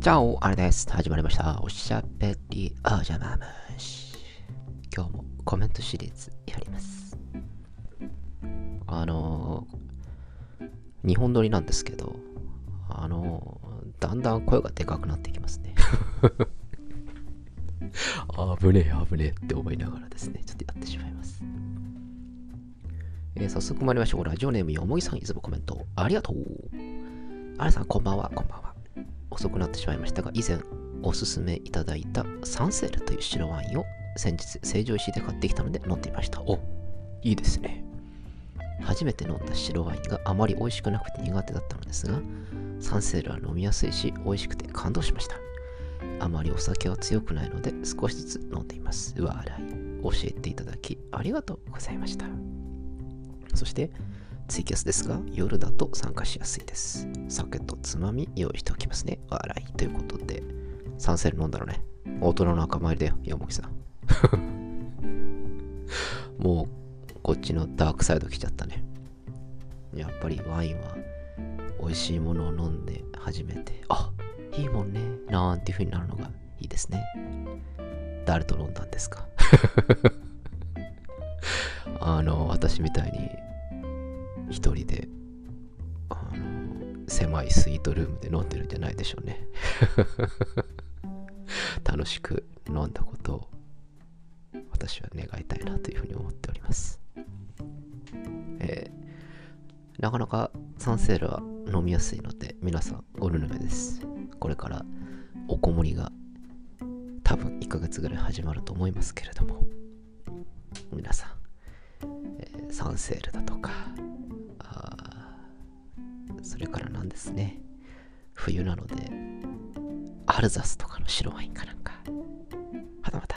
じゃあ、あれです。始まりました。おしゃべりおじゃま虫。今日もコメントシリーズやります。あのー、日本撮りなんですけど、あのー、だんだん声がでかくなってきますね。危ねえ、危ねえって思いながらですね、ちょっとやってしまいます。えー早速参りましょう。ラジオネームよもぎさん、いつもコメントありがとう。あれさん、こんばんは、こんばんは。遅くなってしまいましたが、以前おすすめいただいたサンセールという白ワインを先日成城石井で買ってきたので飲んでみました。おいいですね。初めて飲んだ白ワインがあまり美味しくなくて苦手だったのですが、サンセールは飲みやすいし、美味しくて感動しました。あまりお酒は強くないので少しずつ飲んでいます。うわ、笑い。教えていただきありがとうございました。そして、ツイキャスですが、夜だと参加しやすいです。酒とつまみ用意しておきますね。笑い。ということで、サンセル飲んだらね、大人の仲間入りだよ、山木さん。もう、こっちのダークサイド来ちゃったね。やっぱりワインは、美味しいものを飲んで初めて、あいいもんね、なんていう風になるのがいいですね。誰と飲んだんですか？あの、私みたいに、一人で、あの、狭いスイートルームで飲んでるんじゃないでしょうね。楽しく飲んだことを、私は願いたいなというふうに思っております。えーなかなかサンセールは飲みやすいので、皆さんおぬぬめです。これからおこもりが多分1ヶ月ぐらい始まると思いますけれども、皆さん、えーサンセールだとか、それからなんですね、冬なので、アルザスとかの白ワインかなんか、はたまた、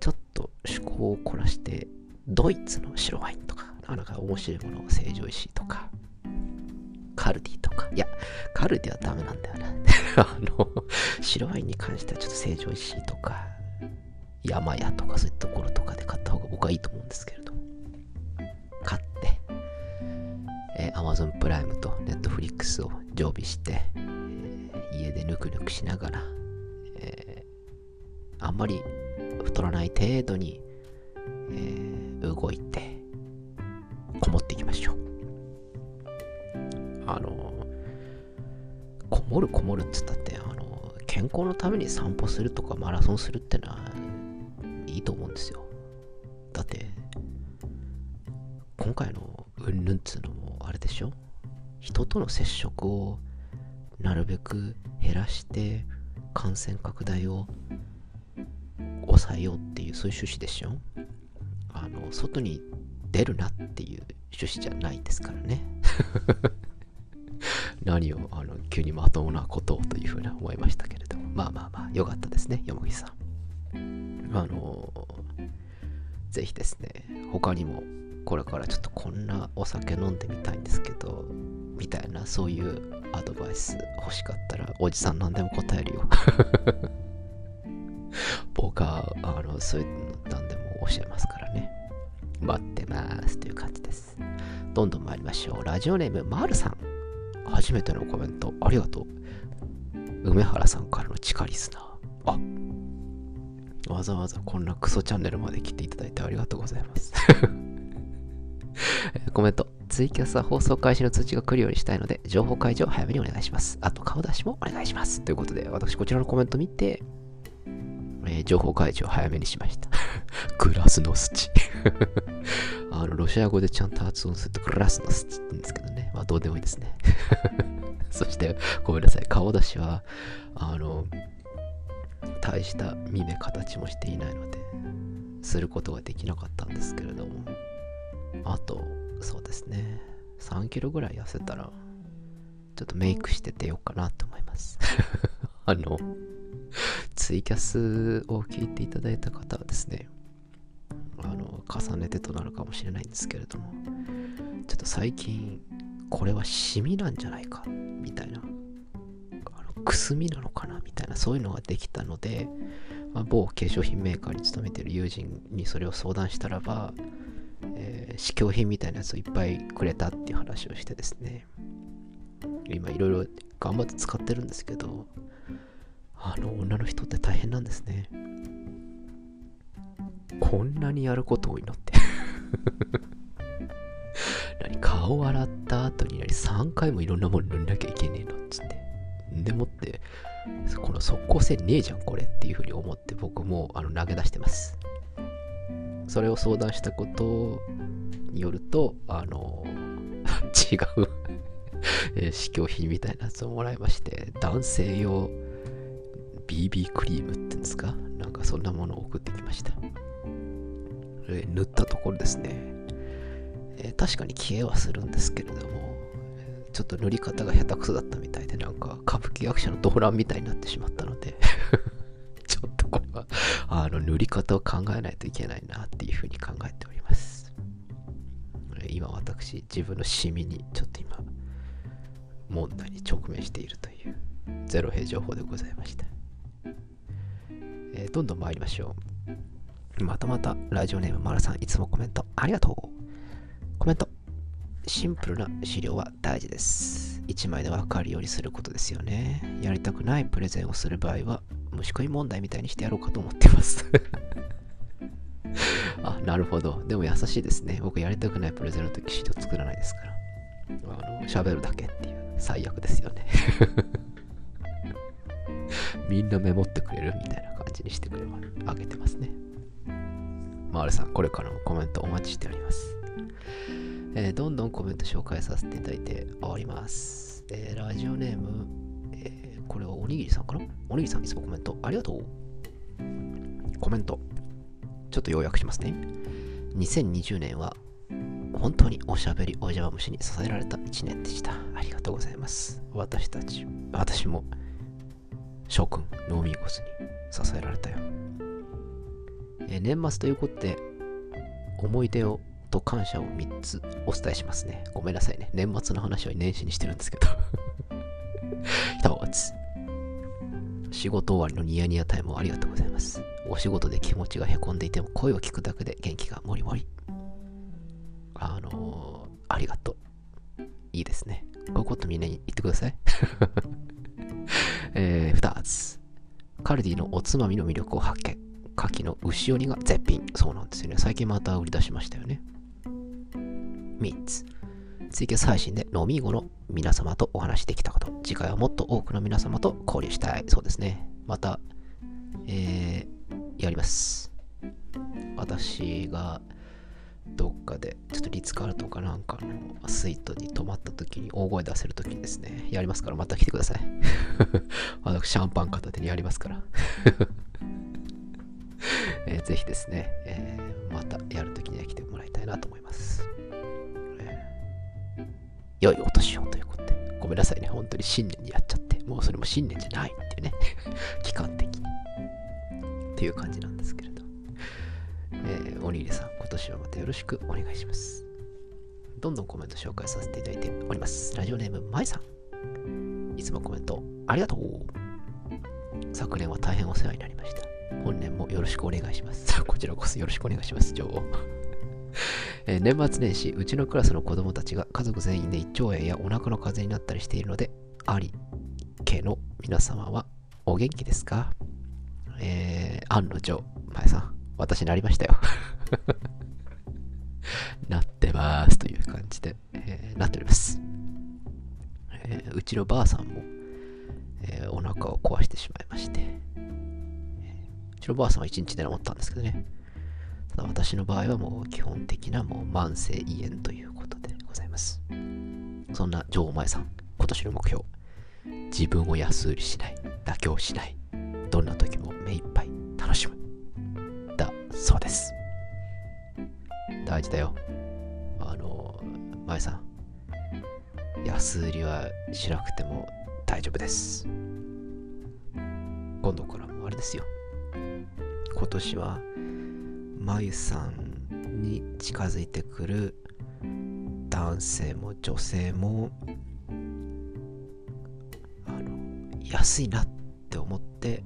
ちょっと趣向を凝らして、ドイツの白ワインとか、なかなか面白いものを成城石井とか、カルディとか、いや、カルディはダメなんだよな。あの、白ワインに関してはちょっと成城石井とか、山屋とかそういうところとかで買った方が僕はいいと思うんですけれどー Amazon プライムと Netflix を常備して、えー家でぬくぬくしながら、えーあんまり太らない程度に、えー動いてこもっていきましょう。あのこもるこもるっつったってあの健康のために散歩するとかマラソンするってのはいいと思うんですよ。だって今回のうんぬんつうのあれでしょ？人との接触をなるべく減らして感染拡大を抑えようっていうそういう趣旨でしょ？あの外に出るなっていう趣旨じゃないですからね。何をあの急にまともなことをというふうに思いましたけれども。まあまあまあよかったですねよもぎさん。あのぜひですね他にもこれからちょっとこんなお酒飲んでみたいんですけどみたいなそういうアドバイス欲しかったらおじさん何でも答えるよ。僕はあのそういうの何でも教えますからね。待ってますという感じです。どんどん参りましょう。ラジオネームまるさん。初めてのコメントありがとう。梅原さんからの地下リスナー。あわざわざこんなクソチャンネルまで来ていただいてありがとうございます。コメントツイキャスは放送開始の通知が来るようにしたいので情報開示を早めにお願いしますあと顔出しもお願いしますということで私こちらのコメント見てえー情報開示を早めにしました。グラスノスチ。あの、ロシア語でちゃんと発音するとグラスノスチって言うんですけどね。まあ、どうでもいいですね。そして、ごめんなさい。顔出しは、あの、大した見目形もしていないので、することができなかったんですけれども、あと、そうですね。3キロぐらい痩せたら、ちょっとメイクして出ようかなと思います。あの、ツイキャスを聞いていただいた方はですね、あの、重ねてとなるかもしれないんですけれども、ちょっと最近、これはシミなんじゃないか、みたいな、あのくすみなのかな、みたいな、そういうのができたので、まあ、某化粧品メーカーに勤めている友人にそれを相談したらば、えー試供品みたいなやつをいっぱいくれたっていう話をしてですね、今いろいろ頑張って使ってるんですけど、あの女の人って大変なんですね。こんなにやること多いのって 何顔洗った後に何3回もいろんなもの塗んなきゃいけねえのっつって。でもって、この即効性ねえじゃん、これっていうふうに思って僕もあの投げ出してます。それを相談したことによると、あの、違う試供品みたいなやつをもらいまして、男性用 BB クリームって言うんですか？なんかそんなものを送ってきました。え塗ったところですね、え、確かに消えはするんですけれども、ちょっと塗り方が下手くそだったみたいで、なんか歌舞伎役者の動乱みたいになってしまったので ちょっとこれはあの塗り方を考えないといけないなっていうふうに考えております。今私、自分のシミにちょっと今、問題に直面しているというゼロ兵情報でございました。えー、どんどん参りましょう。またまたラジオネームマラさんいつもコメントありがとう。コメント。シンプルな資料は大事です。1枚でわかるようにすることですよね。やりたくないプレゼンをする場合は、虫食い問題みたいにしてやろうかと思ってます あ、なるほど。でも優しいですね。僕やりたくないプレゼンの時資料作らないですから。あの、喋るだけっていう。最悪ですよね みんなメモってくれるみたいな感じにしてくればあげてますね。マールさん、これからもコメントお待ちしております。えー、どんどんコメント紹介させていただいております。えー、ラジオネーム、えー、これはおにぎりさんかな？おにぎりさんいつもコメントありがとう。コメント、ちょっと要約しますね。2020年は本当におしゃべりお邪魔虫に支えられた1年でした。ありがとうございます。私たち、私も、翔くん、ノーミーゴスに支えられたよ。え年末ということで、思い出をと感謝を3つお伝えしますね。ごめんなさいね。年末の話は年始にしてるんですけど 一つ。仕事終わりのニヤニヤタイムをありがとうございます。お仕事で気持ちがへこんでいても声を聞くだけで元気がもりもり。あのー、ありがとう。いいですね。こういうことみんなに言ってください。えー、二つ。カルディのおつまみの魅力を発見。牡蠣の牛折りが絶品。そうなんですよね。最近また売り出しましたよね。三つ。ツイキャス配信で飲み子の皆様とお話しできたこと。次回はもっと多くの皆様と交流したい。そうですね。また、えー、やります。私がどっかで、ちょっとリッツカールトンかなんかのスイートに泊まった時に大声出せる時にですね、やりますからまた来てください。私、シャンパン片手にやりますから えー、ぜひですね、えー、またやるときには来てもらいたいなと思います。えー、良いお年をということで、ごめんなさいね、本当に新年にやっちゃって、もうそれも新年じゃないっていうね、期間的に。っていう感じなんですけれど。えー、おにぎりさん、今年はまたよろしくお願いします。どんどんコメント紹介させていただいております。ラジオネーム、まいさん。いつもコメントありがとう。昨年は大変お世話になりました。本年もよろしくお願いします。さ あこちらこそよろしくお願いします、女王。え年末年始、うちのクラスの子供たちが家族全員で一腸炎やお腹の風邪になったりしているので、あり家の皆様はお元気ですか？えー、案の定、前さん、私なりましたよ。なってますという感じで、えー、なっております。えー、うちのばあさんも、えー、お腹を壊してしまいまして、うちのばあさんは1日で治ったんですけどね、ただ私の場合はもう基本的なもう慢性胃炎ということでございます。そんな女王前さん、今年の目標、自分を安売りしない、妥協しない、どんな時も。そうです。大事だよ。あの、前さん、安売りはしなくても大丈夫です。今度からもあれですよ。今年は、まゆさんに近づいてくる男性も女性も、あの、安いなって思って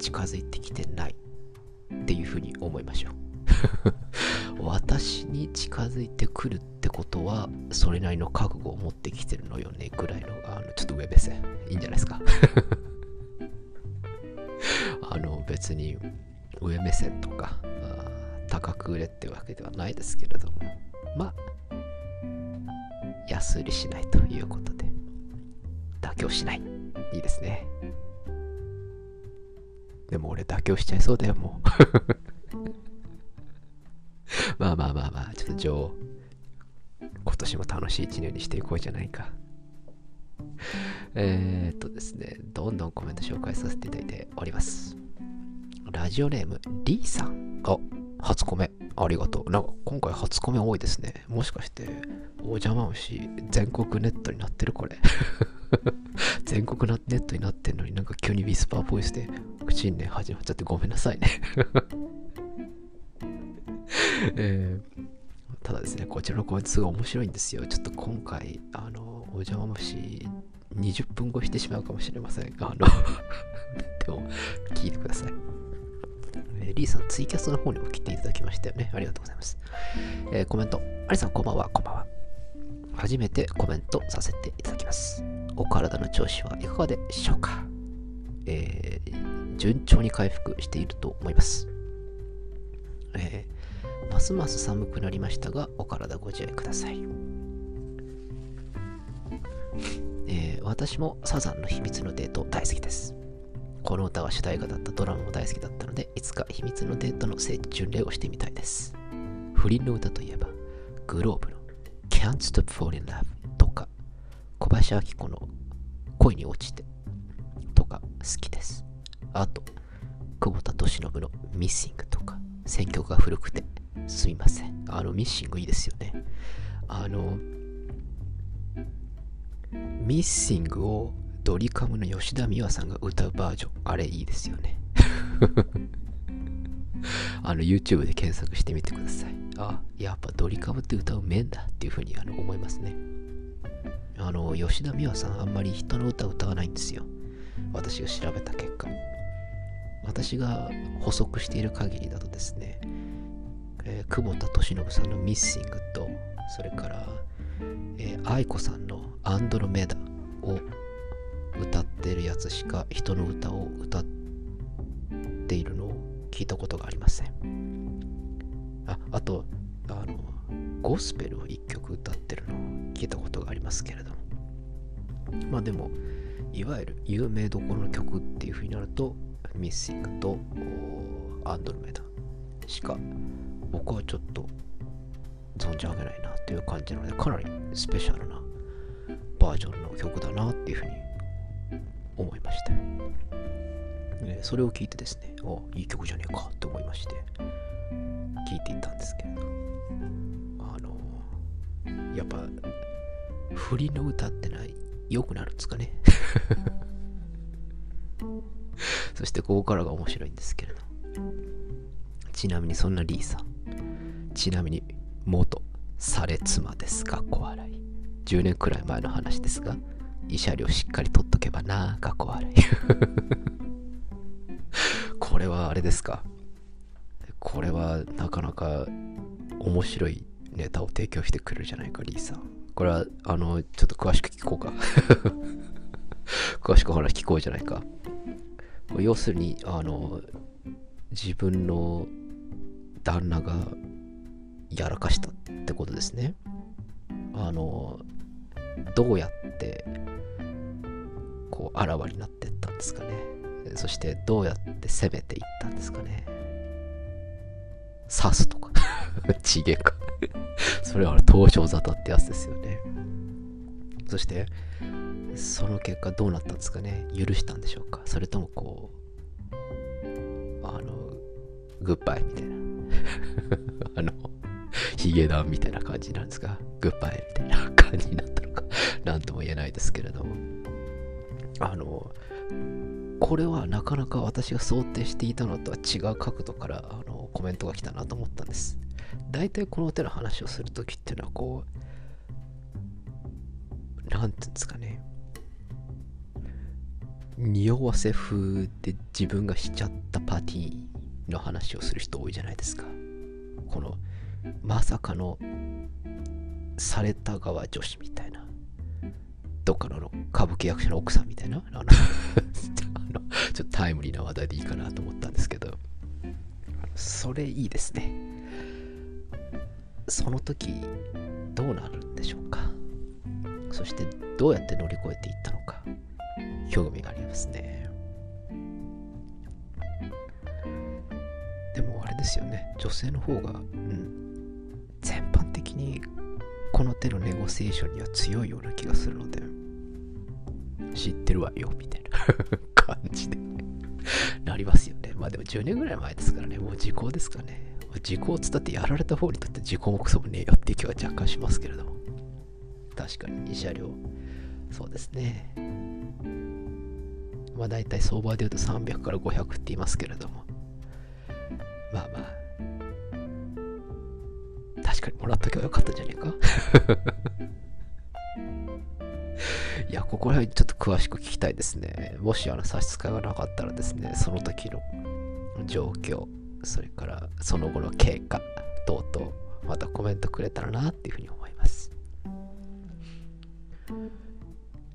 近づいてきてないっていうふうに思いましょう 私に近づいてくるってことは、それなりの覚悟を持ってきてるのよね、ぐらいの、あの、ちょっと上目線。いいんじゃないですか。あの、別に、上目線とか、高く売れってわけではないですけれども、まあ、安売りしないということで、妥協しない。いいですね。でも俺妥協しちゃいそうだよ、もう。まあまあまあまあ、ちょっと女王、今年も楽しい一年にしていこうじゃないか。えー、っとですね、どんどんコメント紹介させていただいております。ラジオネーム、リーさん。あ、初コメ。ありがとう。なんか今回初コメ多いですね。もしかして、お邪魔虫、全国ネットになってるこれ。全国ネットになってんのになんか急にウィスパーボイスで口にね始まっちゃってごめんなさいね えー、ただですね、こちらのコメントすごい面白いんですよ。ちょっと今回、あの、お邪魔虫20分後してしまうかもしれません。あの でも、聞いてください。えー、リーさん、ツイキャストの方にも来ていただきましたよね。ありがとうございます。えー、コメント、アリさん、こんばんは、こんばんは。初めてコメントさせていただきます。お体の調子はいかがでしょうか？えー、順調に回復していると思います。えー、ますます寒くなりましたが、お体ご自愛ください。えー、私もサザンの秘密のデート大好きです。この歌が主題歌だったドラマも大好きだったので、いつか秘密のデートの聖地巡礼をしてみたいです。不倫の歌といえば、グローブの Can't Stop Falling Love とか、小林明子の恋に落ちてとか好きです。あと、久保田敏信のミッシングとか、選曲が古くてすみません。あのミッシングいいですよね。あの、ミッシングをドリカムの吉田美和さんが歌うバージョン、あれいいですよね。あの YouTube で検索してみてください。あ、やっぱドリカムって歌う面だっていうふうにあの思いますね。あの、吉田美和さんあんまり人の歌歌わないんですよ。私が調べた結果。私が補足している限りだとですね、えー、久保田敏信さんのミッシングと、それから、えー、愛子さんのアンドロメダを歌ってるやつしか人の歌を歌っているのを聞いたことがありません。あ、あと、あの、ゴスペルを一曲歌ってるの聞いたことがありますけれども。まあでも、いわゆる有名どころの曲っていう風になると、ミッシングとアンドロメダしか僕はちょっと存じ上げないなという感じなので、かなりスペシャルなバージョンの曲だなっていうふうに思いました。それを聞いてですね、あ、いい曲じゃねえかと思いまして、聞いていたんですけれど、あの、やっぱ、振りの歌ってのは良くなるんですかね？そしてここからが面白いんですけれど。ちなみにそんなリーさん。ちなみに元され妻ですかっこ笑い。10年くらい前の話ですが、慰謝料しっかり取っとけばなかっこ笑い。これはあれですか？これはなかなか面白いネタを提供してくれるじゃないか、リーさん。これは、あの、ちょっと詳しく聞こうか。詳しくお話聞こうじゃないか。要するに、あの、自分の旦那がやらかしたってことですね。あの、どうやって、こう、あらわになっていったんですかね。そして、どうやって攻めていったんですかね。刺すとか。ちげかそれは東証沙汰ってやつですよね。そして、その結果どうなったんですかね許したんでしょうかそれともこう、あの、グッバイみたいな。あの、ヒゲダンみたいな感じなんですかグッバイみたいな感じになったのか何とも言えないですけれども。あの、これはなかなか私が想定していたのとは違う角度からあのコメントが来たなと思ったんです。大体この手の話をするときっていうのはこう、なんていうんですかね。匂わせ風で自分がしちゃったパーティーの話をする人多いじゃないですか。このまさかのされた側女子みたいなどっかの歌舞伎役者の奥さんみたいなあの ちょっとタイムリーな話題でいいかなと思ったんですけどそれいいですねその時どうなるんでしょうか？そしてどうやって乗り越えていったのか？興味がありますね。でもあれですよね。女性の方が、うん、全般的にこの手のネゴシエーションには強いような気がするので知ってるわよみたいな 感じで なりますよね。まあでも10年ぐらい前ですからね。もう時効ですかね。時効つったってやられた方にとって時効もクソもねえよっていう気は若干しますけれども。確かに慰謝料。そうですね。まあ大体相場で言うと300から500って言いますけれども。まあまあ。確かにもらっとけばよかったんじゃねえか。いや、ここら辺ちょっと詳しく聞きたいですね。もしあの差し支えがなかったらですね、その時の状況、それからその後の経過等々、またコメントくれたらなっていうふうに思います。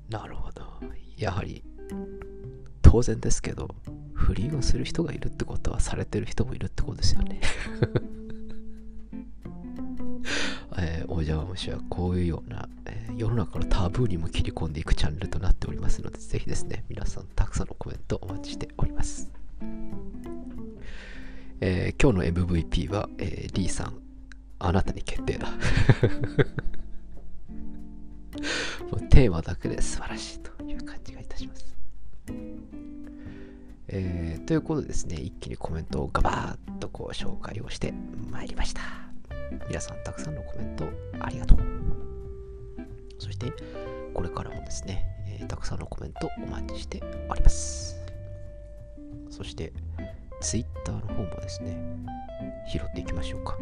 なるほど。やはり、当然ですけど、不倫をする人がいるってことはされてる人もいるってことですよね。えー、お邪魔虫はこういうような、えー、世の中のタブーにも切り込んでいくチャンネルとなっておりますので、ぜひですね、皆さんたくさんのコメントお待ちしております。えー、今日の MVP は、えー、リーさん、あなたに決定だ。もうテーマだけで素晴らしいという感じがいたします。えー、ということでですね、一気にコメントをガバーッとこう紹介をしてまいりました。皆さんたくさんのコメントありがとう。そして、これからもですね、えー、たくさんのコメントお待ちしております。そして、Twitter の方もですね、拾っていきましょうか。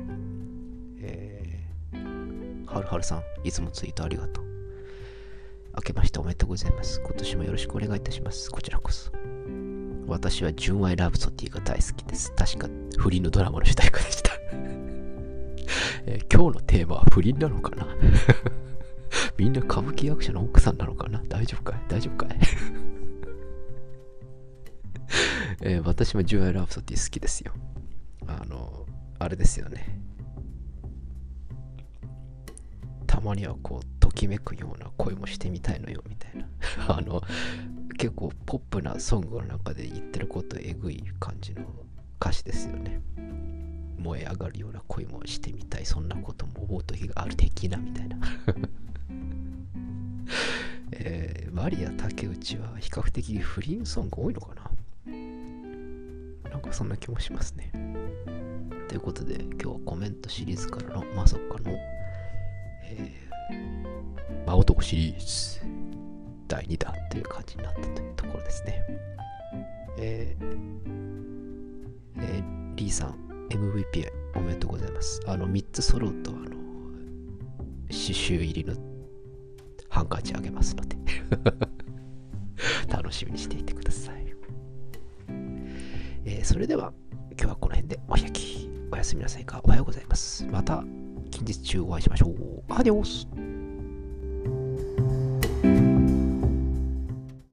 えー、はるはるさん、いつもツイートありがとう。明けましておめでとうございます。今年もよろしくお願いいたします。こちらこそ。私は純愛ラブソティが大好きです。確か不倫のドラマの主題歌でした えー、今日のテーマは不倫なのかな？みんな歌舞伎役者の奥さんなのかな？大丈夫かい？大丈夫かい？えー、私も純愛ラブソティ好きですよ。あの、あれですよね。たまにはこう、ときめくような恋もしてみたいのよ、みたいな。あの、結構ポップなソングの中で言ってることえぐい感じの歌詞ですよね。燃え上がるような恋もしてみたいそんなことも思う時がある的なみたいな えー、マリア竹内は比較的フリーソング多いのかな？かそんな気もしますねということで今日はコメントシリーズからのまさかの、えー、真男シリーズ第2弾という感じになったというところですねえー、えー、リーさん MVP おめでとうございます。あの、3つ揃うと、あの、刺繍入りのハンカチあげますので 楽しみにしていてください。それでは、今日はこの辺でお開き。おやすみなさいか。おはようございます。また近日中お会いしましょう。アディオス